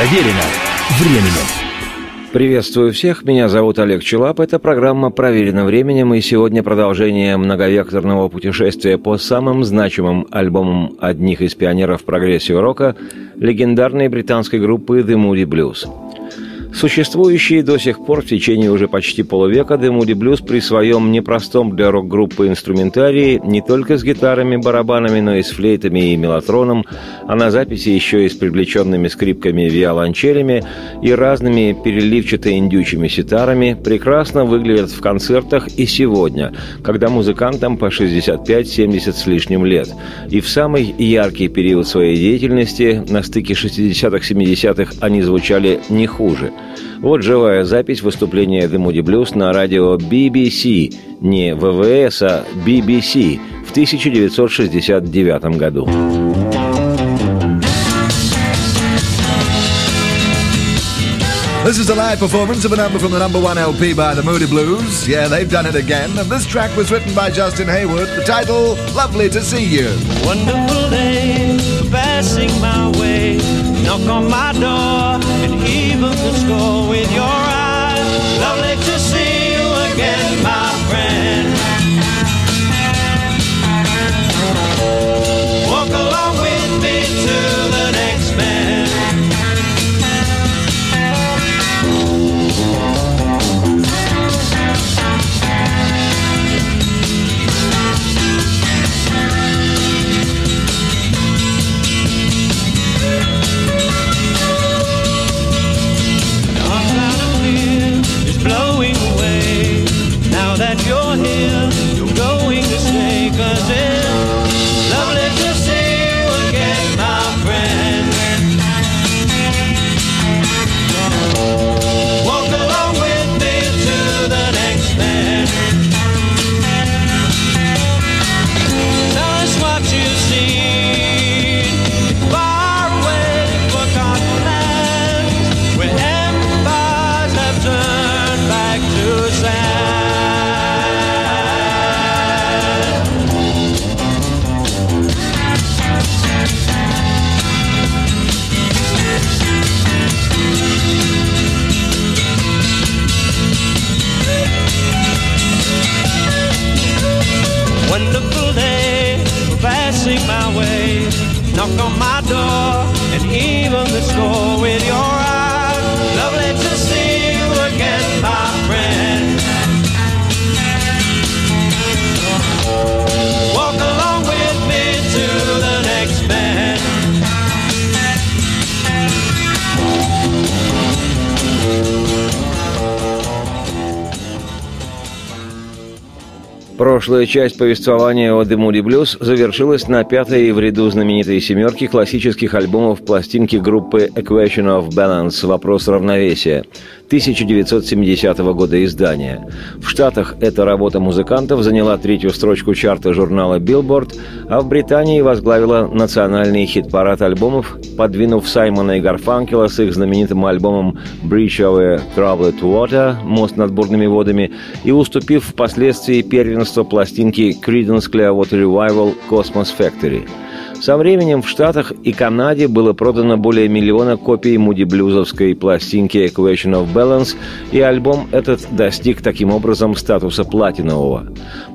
Проверено временем. Приветствую всех, меня зовут Олег Челап. Это программа «Проверено временем» и сегодня продолжение многовекторного путешествия по самым значимым альбомам одних из пионеров прогрессив рока легендарной британской группы The Moody Blues – Существующие до сих пор в течение уже почти полувека Moody Blues при своем непростом для рок-группы инструментарии не только с гитарами, барабанами, но и с флейтами и меллотроном, а на записи еще и с привлеченными скрипками, виолончелями и разными переливчато-индючими ситарами прекрасно выглядят в концертах и сегодня, когда музыкантам по 65-70 с лишним лет. И в самый яркий период своей деятельности, на стыке 60-70-х, они звучали не хуже – вот живая запись выступления The Moody Blues на радио BBC, не ВВС, а BBC в 1969 году. This is a live performance of a number from the number one LP by the Moody Blues. Yeah, they've done it again. And this track was written by Justin Hayward. The title, Lovely to See You. Wonderful day, passing my way. Knock on my door and even the score with your Прошлая часть повествования о Moody Blues завершилась на пятой в ряду знаменитой семерки классических альбомов пластинки группы Equation of Balance «Вопрос равновесия» 1970 года издания. В Штатах эта работа музыкантов заняла третью строчку чарта журнала Billboard, а в Британии возглавила национальный хит-парад альбомов, подвинув Саймона и Гарфанкела с их знаменитым альбомом «Bridge over Troubled Water» «Мост над бурными водами» и уступив впоследствии первенство пластинки Creedence Clearwater Revival «Cosmo's Factory». Со временем в Штатах и Канаде было продано более миллиона копий муди-блюзовской пластинки A Question of Balance, и альбом этот достиг таким образом статуса платинового.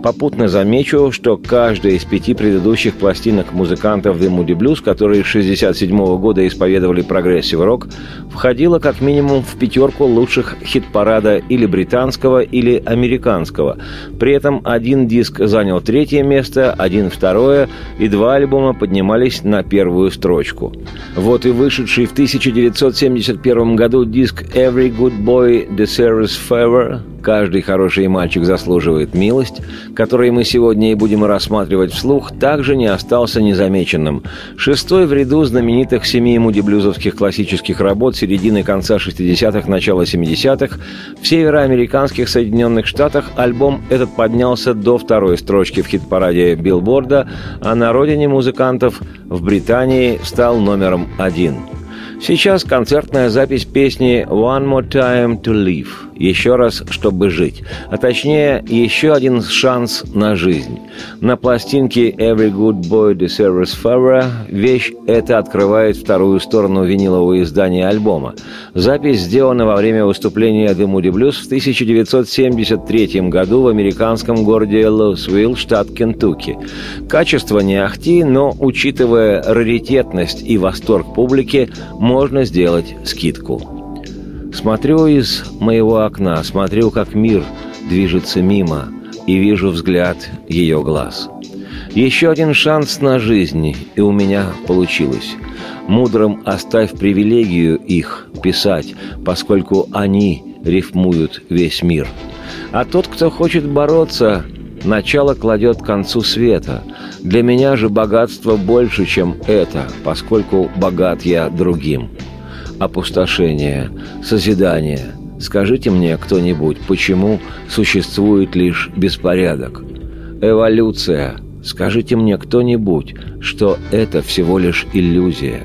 Попутно замечу, что каждая из пяти предыдущих пластинок музыкантов The Moody Blues, которые с 1967 года исповедовали прогрессив-рок, входила как минимум в пятерку лучших хит-парада или британского, или американского. При этом один диск занял третье место, один второе, и два альбома поднимались на первую строчку. Вот и вышедший в 1971 году диск «Every Good Boy Deserves Favor» «Каждый хороший мальчик заслуживает милость», который мы сегодня и будем рассматривать вслух, также не остался незамеченным. Шестой в ряду знаменитых семи муди-блюзовских классических работ середины конца 60-х, начала 70-х в североамериканских Соединенных Штатах альбом этот поднялся до второй строчки в хит-параде билборда, а на родине музыкантов в Британии стал номером один – Сейчас концертная запись песни «One More Time to Live» – «Еще раз, чтобы жить», а точнее, еще один шанс на жизнь. На пластинке «Every Good Boy Deserves Favor» вещь эта открывает вторую сторону винилового издания альбома. Запись сделана во время выступления The Moody Blues в 1973 году в американском городе Луисвилл, штат Кентукки. Качество не ахти, но, учитывая раритетность и восторг публики, можно сделать скидку. Смотрю из моего окна, смотрю, как мир движется мимо, и вижу взгляд ее глаз. Еще один шанс на жизнь, и у меня получилось. Мудрым оставь привилегию их писать, поскольку они рифмуют весь мир. А тот, кто хочет бороться, начало кладет к концу света. Для меня же богатство больше, чем это, поскольку богат я другим. Опустошение, созидание. Скажите мне кто-нибудь, почему существует лишь беспорядок? Эволюция. Скажите мне кто-нибудь, что это всего лишь иллюзия.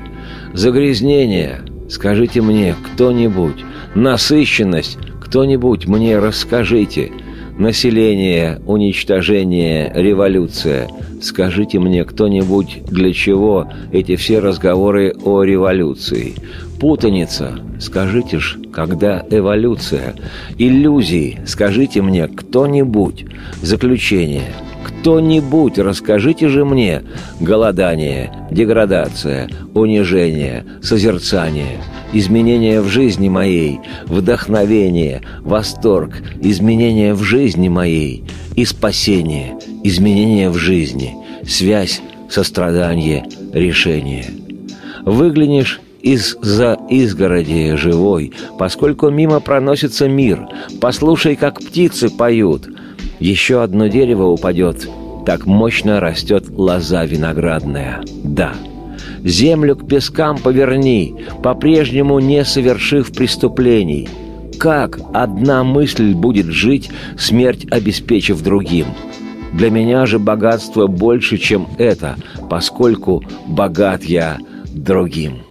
Загрязнение. Скажите мне кто-нибудь. Насыщенность. Кто-нибудь мне расскажите – Население, уничтожение, революция. Скажите мне кто-нибудь, для чего эти все разговоры о революции? Путаница. Скажите ж, когда эволюция? Иллюзии. Скажите мне кто-нибудь. Заключение. Кто-нибудь расскажите же мне. Голодание, деградация, унижение, созерцание – изменения в жизни моей, вдохновение, восторг, изменения в жизни моей и спасение, изменения в жизни, связь, сострадание, решение. Выглянешь из-за изгороди живой, поскольку мимо проносится мир. Послушай, как птицы поют. Еще одно дерево упадет, так мощно растет лоза виноградная. Да, землю к пескам поверни, по-прежнему не совершив преступлений. Как одна мысль будет жить, смерть обеспечив другим? Для меня же богатство больше, чем это, поскольку богат я другим».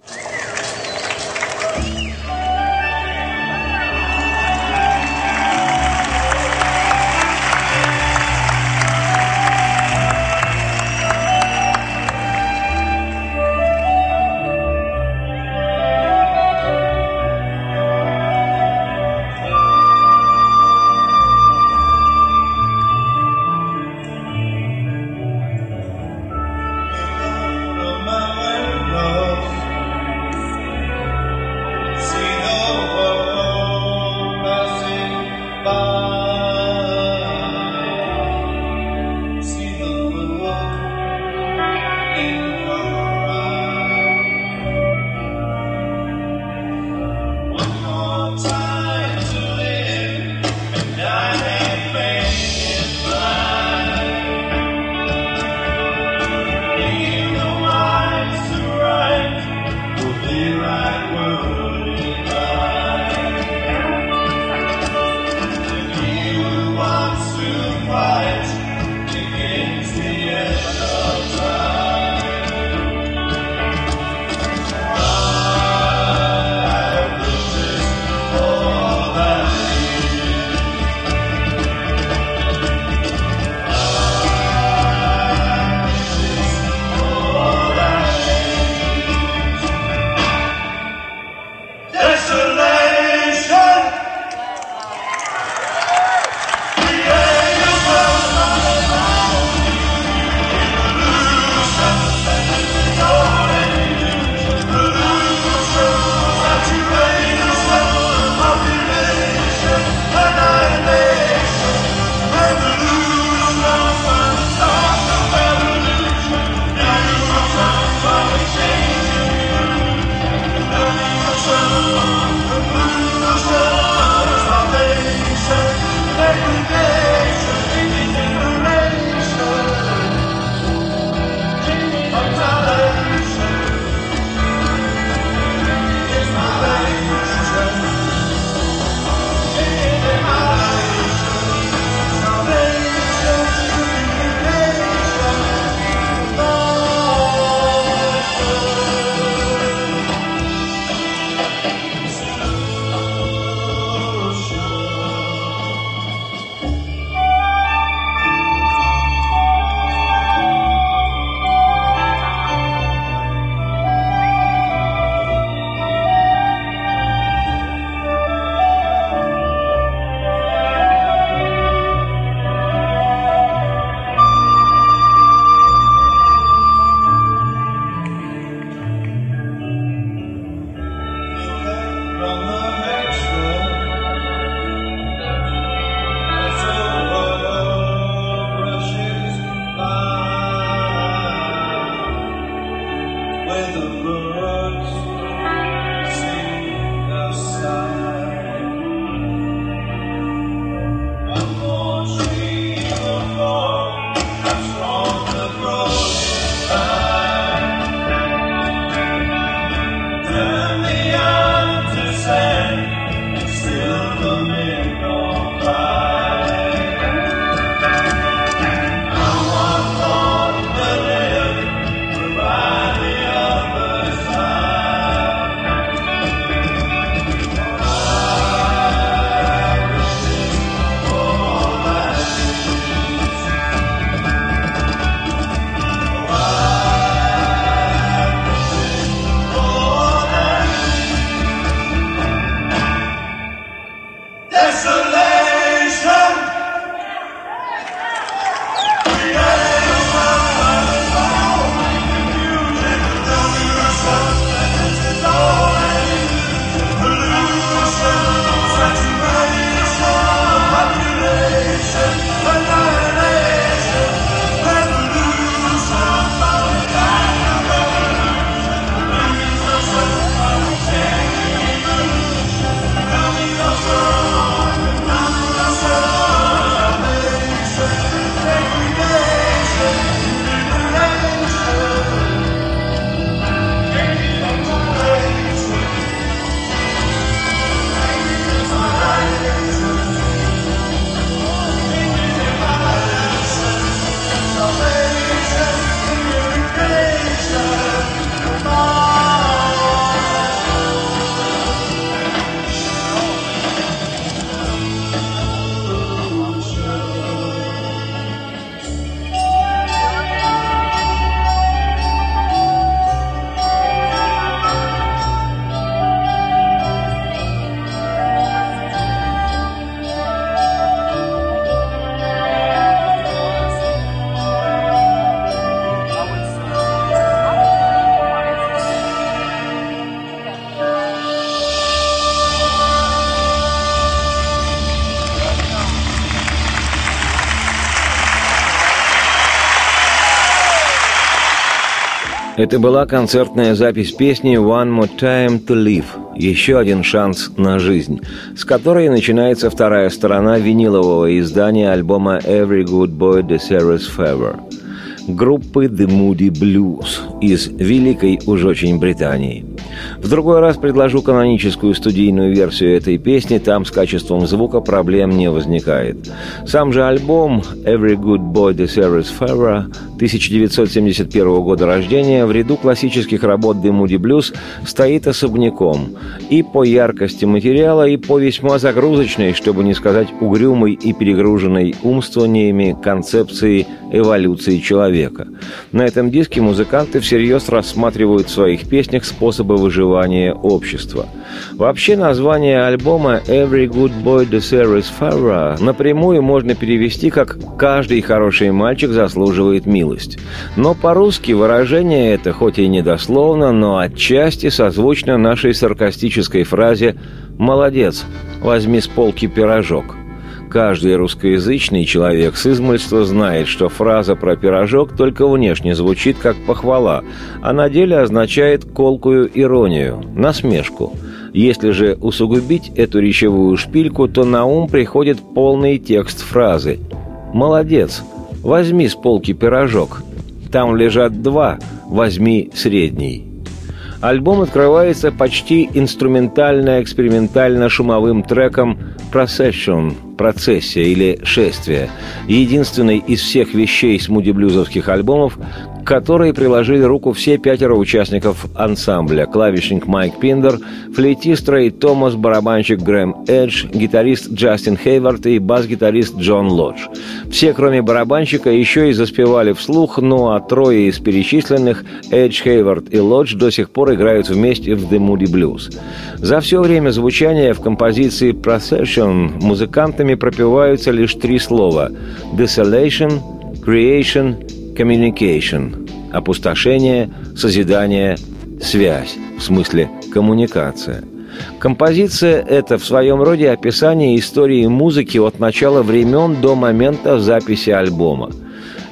Это была концертная запись песни «One More Time to Live» – «Еще один шанс на жизнь», с которой начинается вторая сторона винилового издания альбома «Every Good Boy Deserves Favor» группы The Moody Blues из Великой уж очень Британии. В другой раз предложу каноническую студийную версию этой песни, там с качеством звука проблем не возникает. Сам же альбом «Every Good Boy Deserves Favor» 1971 года рождения в ряду классических работ The Moody Blues стоит особняком и по яркости материала, и по весьма загрузочной, чтобы не сказать угрюмой и перегруженной умствованиями концепции эволюции человека. На этом диске музыканты всерьез рассматривают в своих песнях способы выживания общества. Вообще название альбома «Every Good Boy Deserves Favor» напрямую можно перевести как «Каждый хороший мальчик заслуживает милость». Но по-русски выражение это хоть и недословно, но отчасти созвучно нашей саркастической фразе «Молодец, возьми с полки пирожок». Каждый русскоязычный человек с измольства знает, что фраза про пирожок только внешне звучит как похвала, а на деле означает колкую иронию, насмешку. Если же усугубить эту речевую шпильку, то на ум приходит полный текст фразы «Молодец, возьми с полки пирожок. Там лежат два, возьми средний». Альбом открывается почти инструментально-экспериментально-шумовым треком «Procession» – «Процессия» или «Шествие», единственный из всех вещей смуди-блюзовских альбомов, которые приложили руку все пятеро участников ансамбля. Клавишник Майк Пиндер, флейтист Рэй Томас, барабанщик Грэм Эдж, гитарист Джастин Хейвард и бас-гитарист Джон Лодж. Все, кроме барабанщика, еще и заспевали вслух, ну а трое из перечисленных, Эдж, Хейвард и Лодж, до сих пор играют вместе в The Moody Blues. За все время звучания в композиции Procession музыкантами пропеваются лишь три слова – Desolation, Creation communication – опустошение, созидание, связь, в смысле коммуникация. Композиция – это в своем роде описание истории музыки от начала времен до момента записи альбома.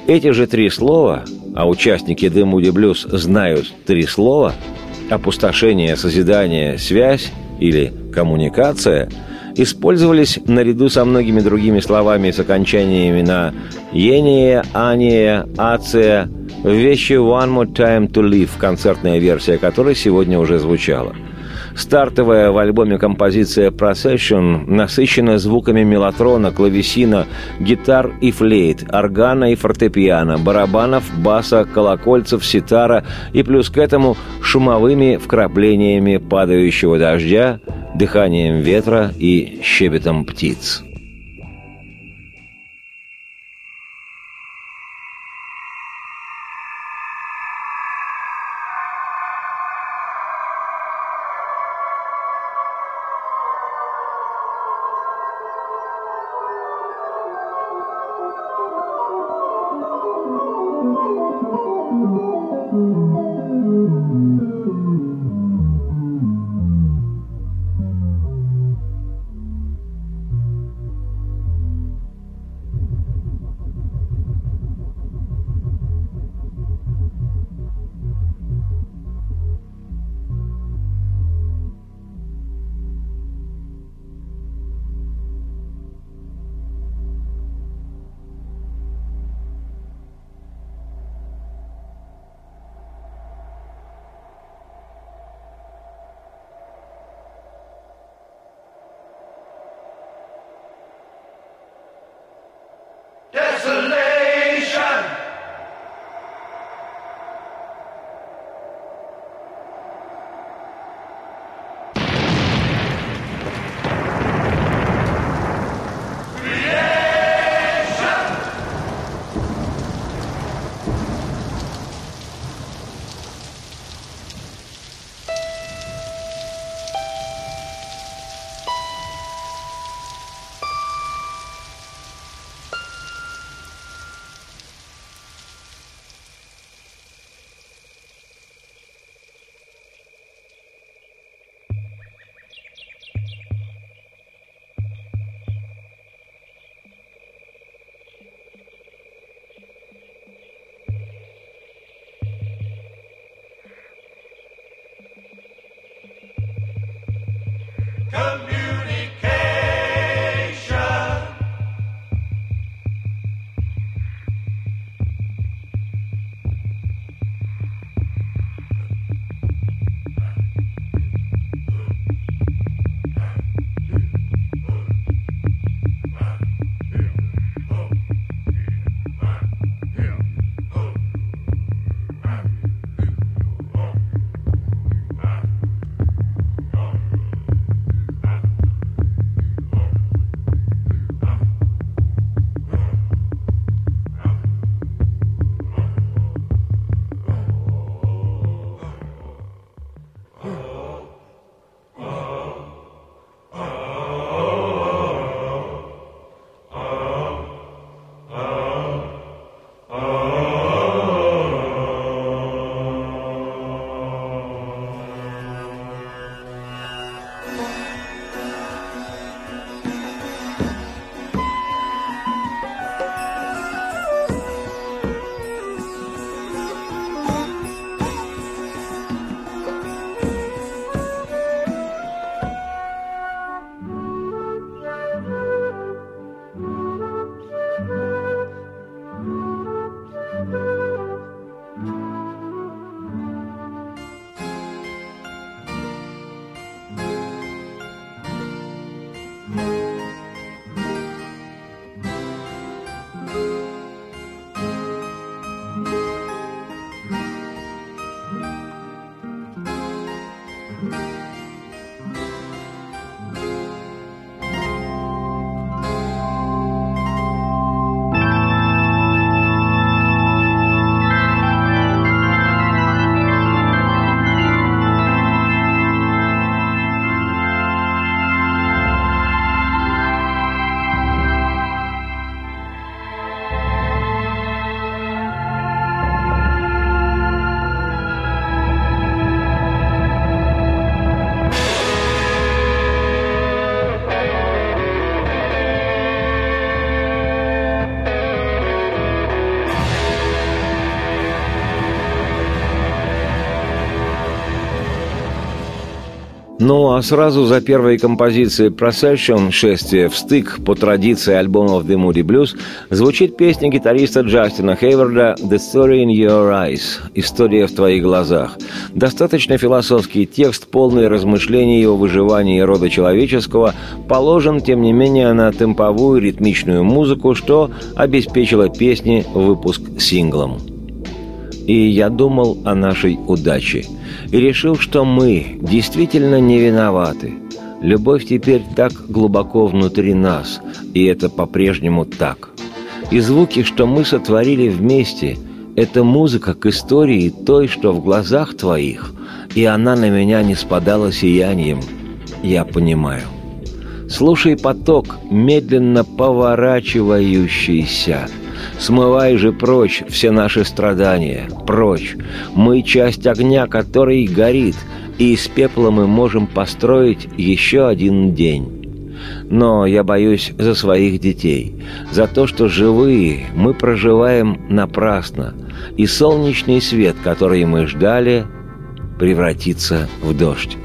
Эти же три слова а участники The Moody Blues знают три слова – опустошение, созидание, связь или коммуникация – использовались наряду со многими другими словами с окончаниями на «ение», «ание», «ация», вещи «One More Time to Live», концертная версия которой сегодня уже звучала – Стартовая в альбоме композиция «Procession» насыщена звуками мелатрона, клавесина, гитар и флейт, органа и фортепиано, барабанов, баса, колокольцев, ситара и плюс к этому шумовыми вкраплениями падающего дождя, дыханием ветра и щебетом птиц. Ну а сразу за первой композицией Procession «Шествие в стык» по традиции альбомов The Moody Blues звучит песня гитариста Джастина Хейварда «The Story in Your Eyes» «История в твоих глазах». Достаточно философский текст, полный размышлений о выживании рода человеческого, положен, тем не менее, на темповую ритмичную музыку, что обеспечило песне выпуск синглом. И я думал о нашей удаче – и решил, что мы действительно не виноваты. Любовь теперь так глубоко внутри нас, и это по-прежнему так. И звуки, что мы сотворили вместе, это музыка к истории той, что в глазах твоих, и она на меня не спадала сиянием. Я понимаю. Слушай поток, медленно поворачивающийся – Смывай же прочь все наши страдания, прочь. Мы часть огня, который горит, и из пепла мы можем построить еще один день. Но я боюсь за своих детей, за то, что живые мы проживаем напрасно, и солнечный свет, который мы ждали, превратится в дождь.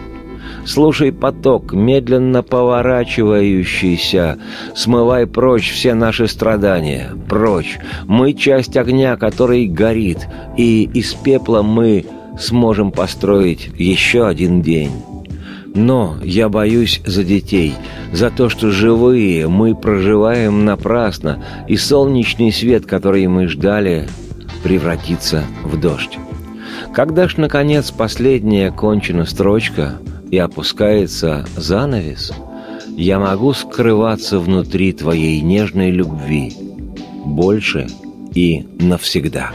Слушай поток, медленно поворачивающийся. Смывай прочь все наши страдания. Прочь. Мы часть огня, который горит. И из пепла мы сможем построить еще один день. Но я боюсь за детей, за то, что живые мы проживаем напрасно, и солнечный свет, который мы ждали, превратится в дождь. Когда ж, наконец, последняя кончена строчка — и опускается занавес, я могу скрываться внутри твоей нежной любви больше и навсегда.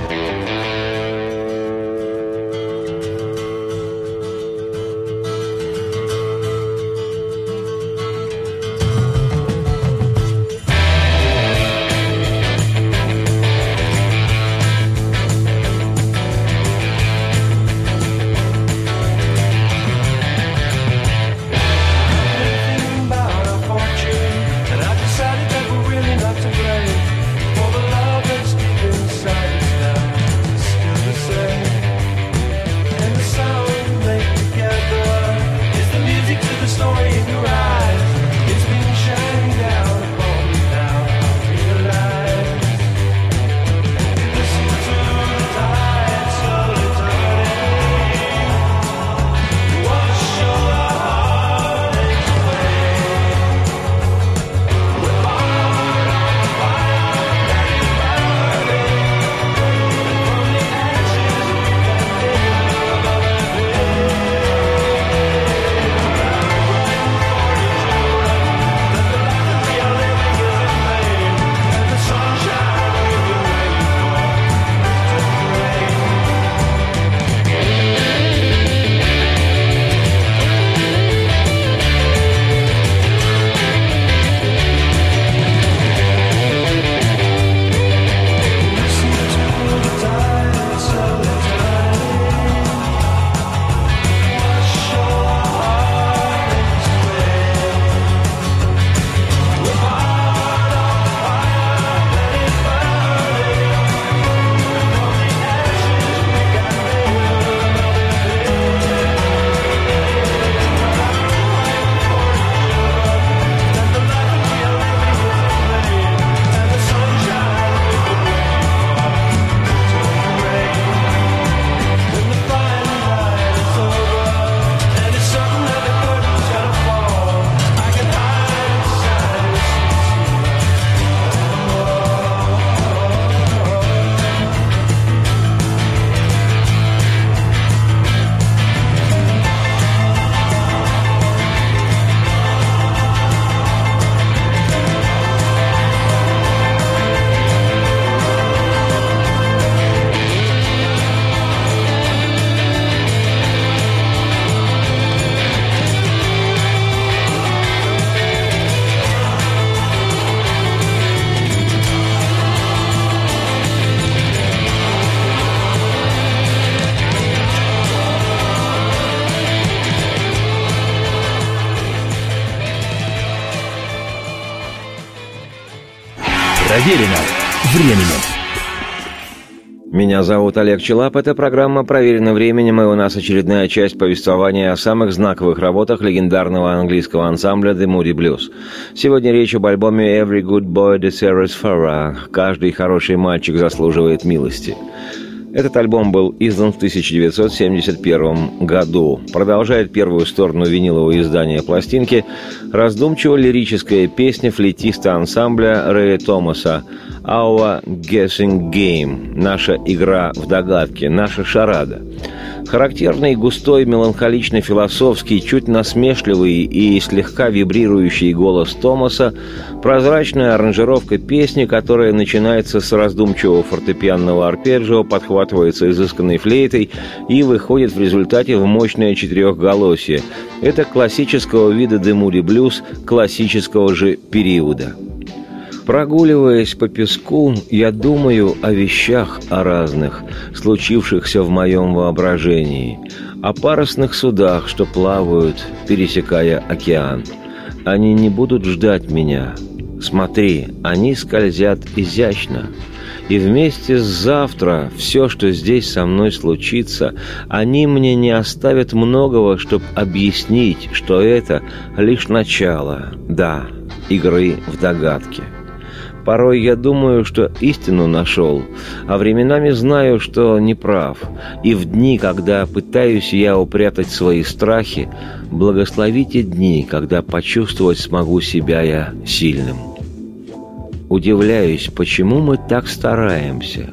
Меня зовут Олег Челап. Это программа «Проверено временем», и у нас очередная часть повествования о самых знаковых работах легендарного английского ансамбля The Moody Blues. Сегодня речь об альбоме «Every Good Boy Deserves Farah» «Каждый хороший мальчик заслуживает милости». Этот альбом был издан в 1971 году. Продолжает первую сторону винилового издания пластинки раздумчиво-лирическая песня флейтиста ансамбля Рэя Томаса «Our Guessing Game» – «Наша игра в догадке», «Наша шарада». Характерный, густой, меланхолично-философский, чуть насмешливый и слегка вибрирующий голос Томаса, прозрачная аранжировка песни, которая начинается с раздумчивого фортепианного арпеджио, подхватывается изысканной флейтой и выходит в результате в мощное четырехголосие. Это классического вида демури блюз классического же периода. Прогуливаясь по песку, я думаю о вещах о разных, случившихся в моем воображении, о парусных судах, что плавают, пересекая океан. Они не будут ждать меня. Смотри, они скользят изящно. И вместе с завтра все, что здесь со мной случится, они мне не оставят многого, чтобы объяснить, что это лишь начало, да, игры в догадки. Порой я думаю, что истину нашел, а временами знаю, что не прав. И в дни, когда пытаюсь я упрятать свои страхи, благословите дни, когда почувствовать смогу себя я сильным. Удивляюсь, почему мы так стараемся.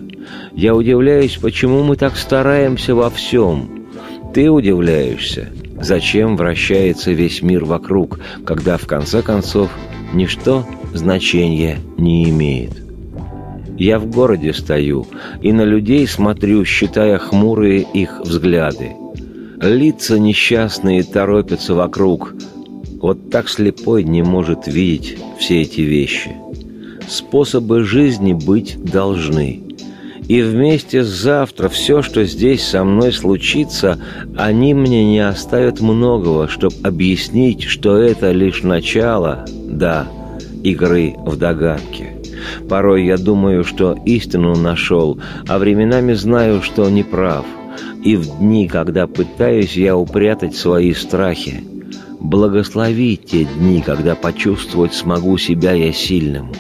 Я удивляюсь, почему мы так стараемся во всем. Ты удивляешься, зачем вращается весь мир вокруг, когда в конце концов ничто значения не имеет. Я в городе стою и на людей смотрю, считая хмурые их взгляды. Лица несчастные торопятся вокруг. Вот так слепой не может видеть все эти вещи. Способы жизни быть должны. И вместе с завтра все, что здесь со мной случится, они мне не оставят многого, чтобы объяснить, что это лишь начало, да, игры в догадки. Порой я думаю, что истину нашел, а временами знаю, что не прав. И в дни, когда пытаюсь я упрятать свои страхи, благослови те дни, когда почувствовать смогу себя я сильным.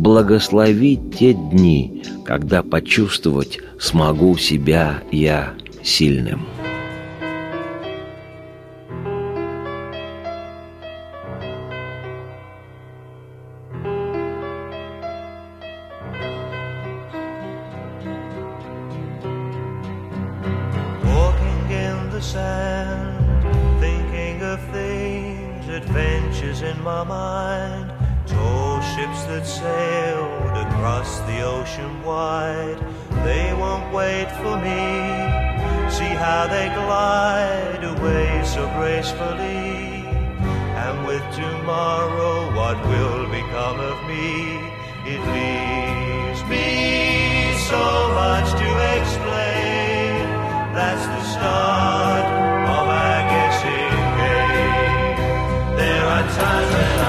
Благослови те дни, когда почувствовать смогу себя я сильным. carefully. And with tomorrow, what will become of me? It leaves me so much to explain. That's the start of our guessing game. There are times when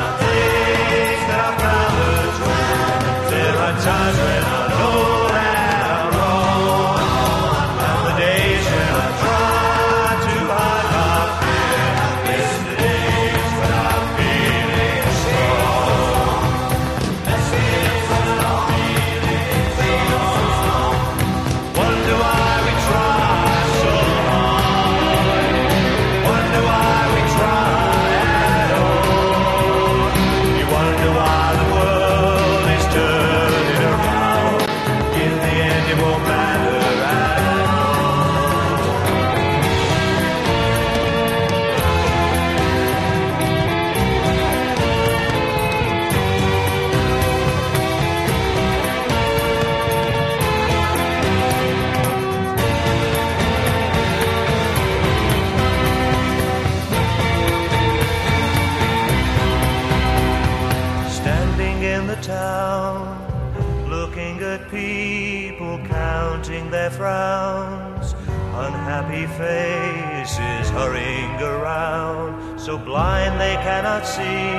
unhappy faces hurrying around, so blind they cannot see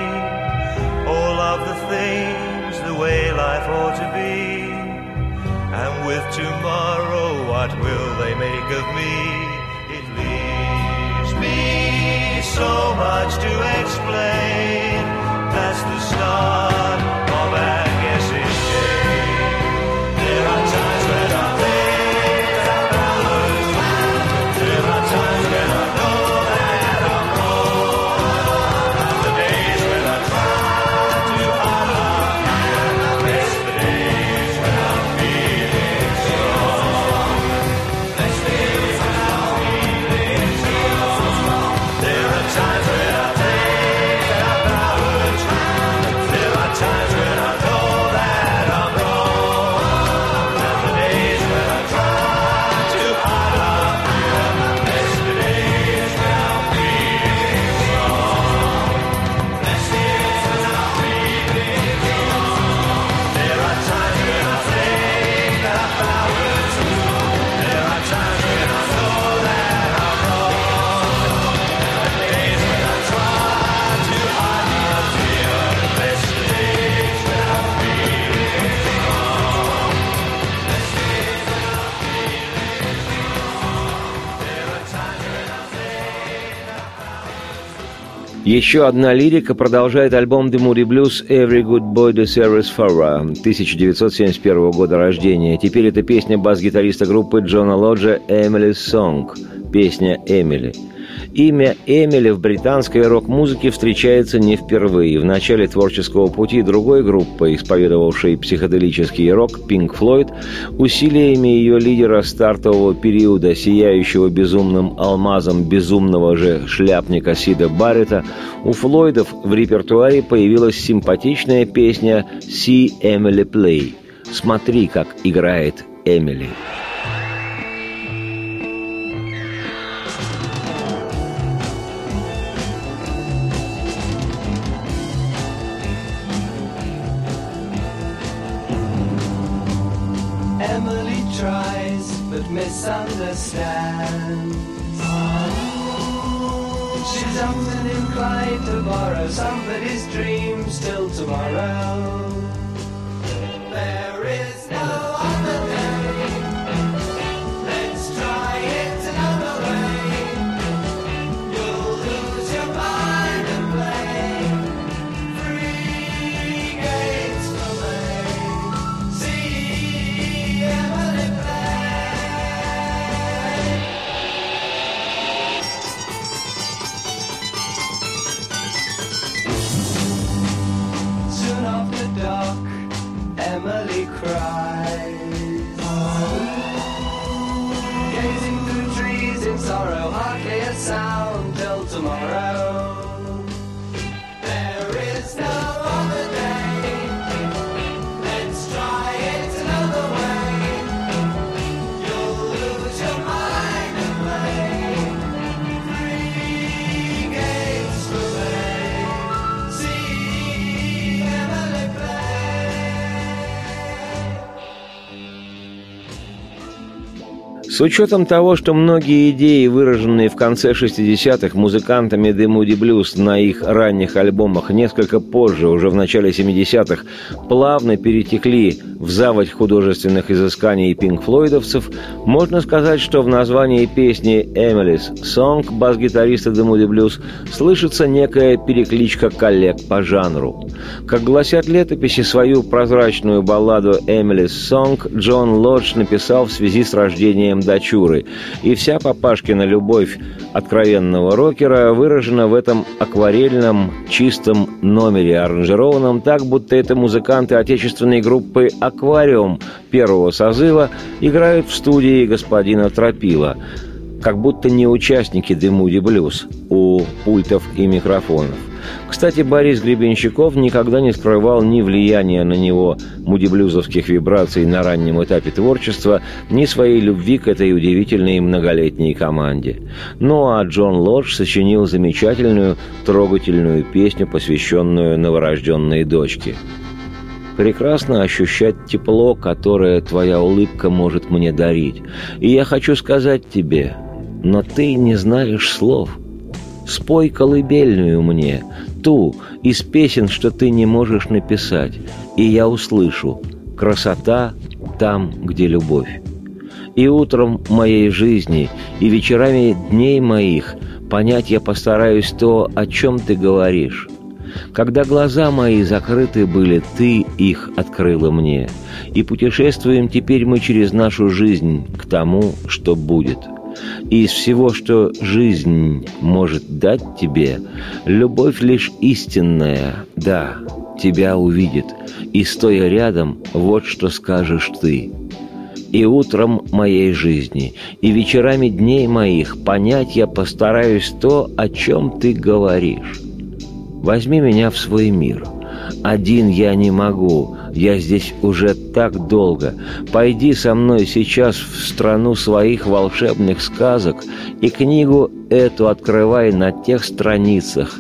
all of the things the way life ought to be. And with tomorrow, what will they make of me? It leaves me so much to explain. Еще одна лирика продолжает альбом The Moody Blues «Every Good Boy Deserves Farah» 1971 года рождения. Теперь это песня бас-гитариста группы Джона Лоджа «Emily's Song» – песня «Эмили». Имя Эмили в британской рок-музыке встречается не впервые. В начале творческого пути другой группы, исповедовавшей психоделический рок Pink Floyd, усилиями ее лидера стартового периода, сияющего безумным алмазом безумного же шляпника Сида Баррета, у Флойдов в репертуаре появилась симпатичная песня «See Emily Play» – «Смотри, как играет Эмили». Emily С учетом того, что многие идеи, выраженные в конце 60-х музыкантами The Moody Blues на их ранних альбомах, несколько позже, уже в начале 70-х, плавно перетекли в заводь художественных изысканий пинг-флойдовцев, можно сказать, что в названии песни «Emily's Song» бас-гитариста The Moody Blues слышится некая перекличка коллег по жанру. Как гласят летописи, свою прозрачную балладу «Emily's Song» Джон Лодж написал в связи с рождением дочуры, и вся папашкина любовь откровенного рокера выражена в этом акварельном, чистом номере, аранжированном так, будто это музыканты отечественной группы «Аквариум» первого созыва играют в студии господина Тропила, как будто не участники «The Moody Blues» у пультов и микрофонов. Кстати, Борис Гребенщиков никогда не скрывал ни влияния на него мудиблюзовских вибраций на раннем этапе творчества, ни своей любви к этой удивительной многолетней команде. Ну а Джон Лодж сочинил замечательную, трогательную песню, посвященную новорожденной дочке. Прекрасно ощущать тепло, которое твоя улыбка может мне дарить. И я хочу сказать тебе, но ты не знаешь слов. Спой колыбельную мне, ту из песен, что ты не можешь написать, и я услышу. Красота там, где любовь. И утром моей жизни, и вечерами дней моих понять я постараюсь то, о чем ты говоришь. Когда глаза мои закрыты были, ты их открыла мне. И путешествуем теперь мы через нашу жизнь к тому, что будет. И из всего, что жизнь может дать тебе, любовь лишь истинная, да, тебя увидит. И стоя рядом, вот что скажешь ты. И утром моей жизни, и вечерами дней моих понять я постараюсь то, о чем ты говоришь. Возьми меня в свой мир. Один я не могу, я здесь уже так долго. Пойди со мной сейчас в страну своих волшебных сказок и книгу эту открывай на тех страницах,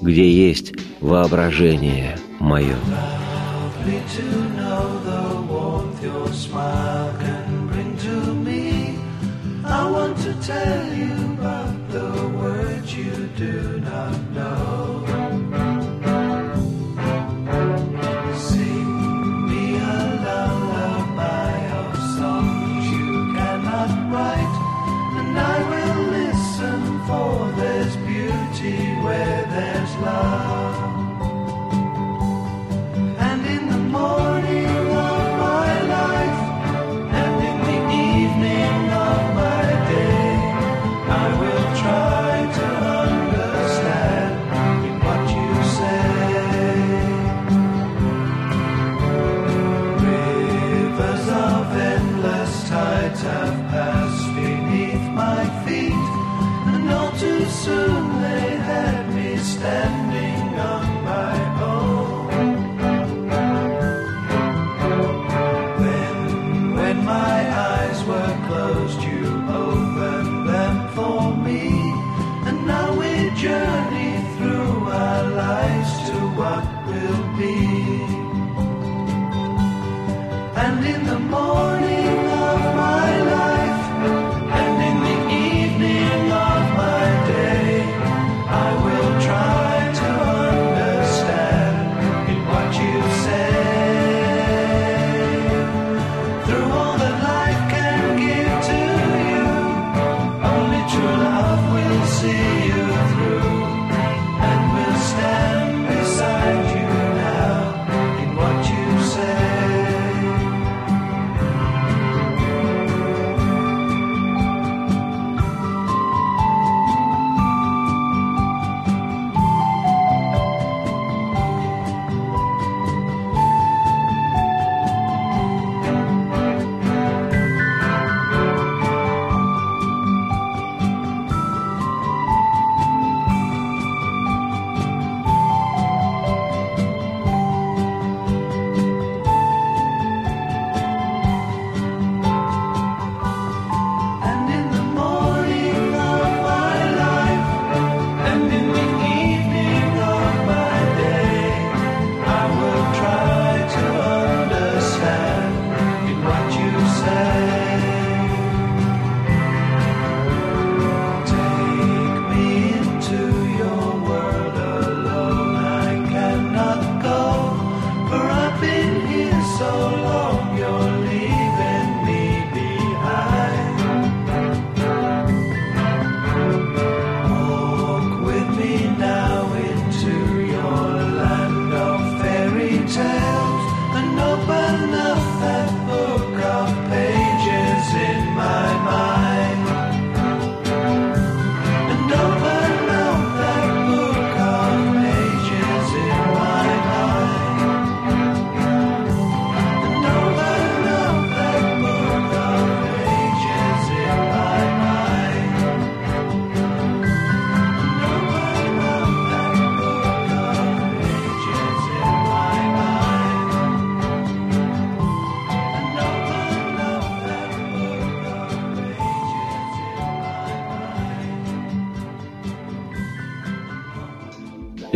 где есть воображение мое. Lovely journey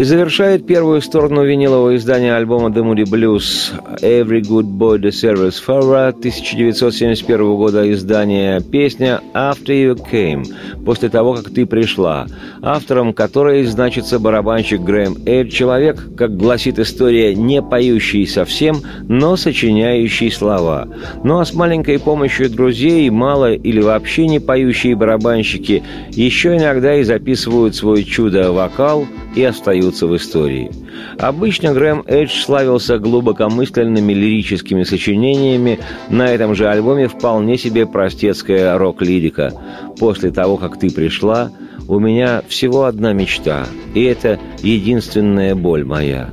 завершает первую сторону винилового издания альбома The Moody Blues «Every Good Boy Deserves Farra» 1971 года издания. Песня «After You Came» «После того, как ты пришла», автором которой значится барабанщик Грэм Эйд, человек, как гласит история, не поющий совсем, но сочиняющий слова. Ну а с маленькой помощью друзей мало или вообще не поющие барабанщики еще иногда и записывают свой чудо-вокал и остаются в истории. Обычно Грэм Эдж славился глубокомысленными лирическими сочинениями, на этом же альбоме вполне себе простецкая рок-лирика. «После того, как ты пришла, у меня всего одна мечта, и это единственная боль моя.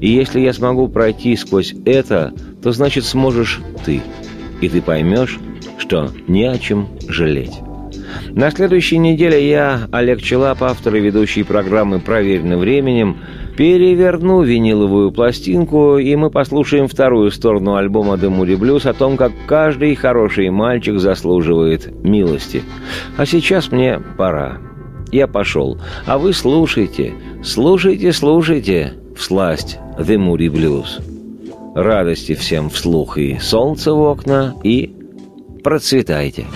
И если я смогу пройти сквозь это, то значит сможешь ты, и ты поймешь, что не о чем жалеть». На следующей неделе я, Олег Челап, автор и ведущий программы «Проверенным временем», переверну виниловую пластинку, и мы послушаем вторую сторону альбома «The Moody Blues» о том, как каждый хороший мальчик заслуживает милости. А сейчас мне пора. Я пошел. А вы слушайте, слушайте, слушайте всласть «The Moody Blues». Радости всем вслух и солнце в окна, и процветайте.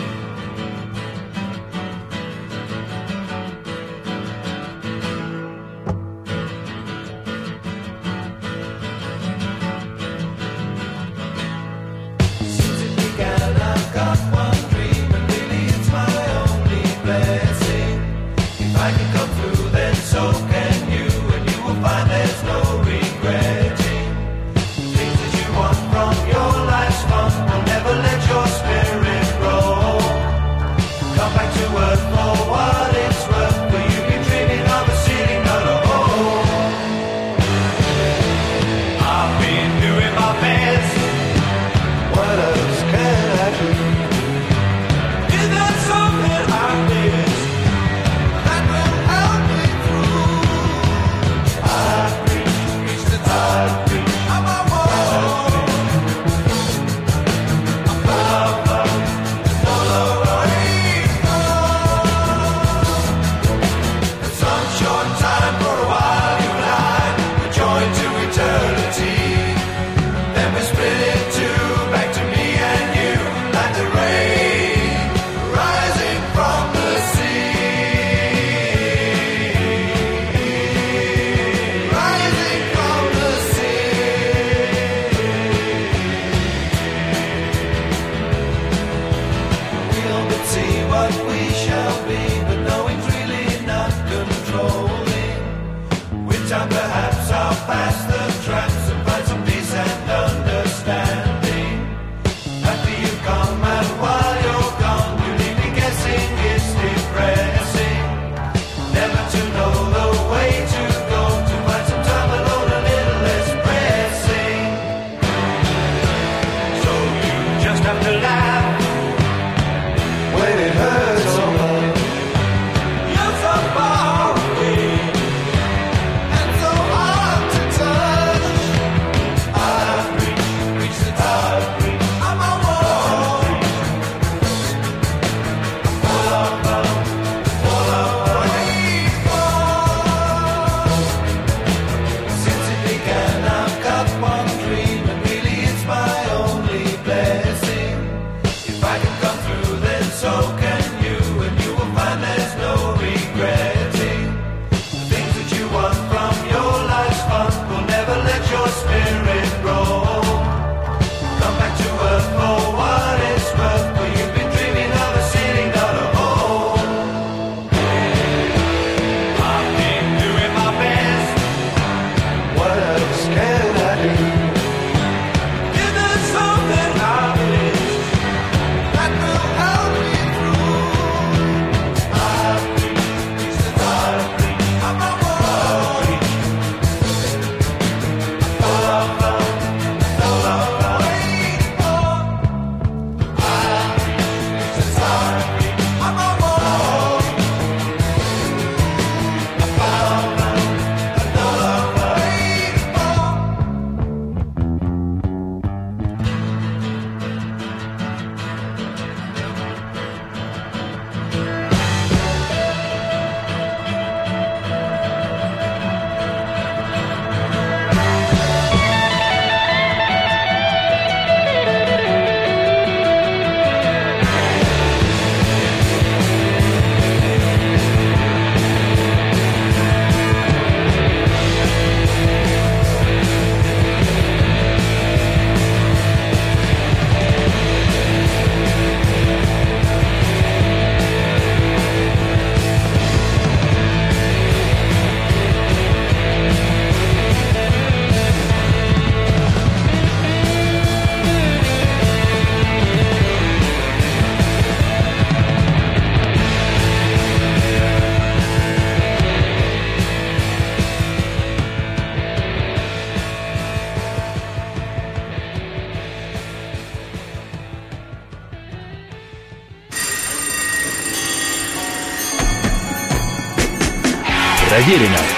Проверено временем.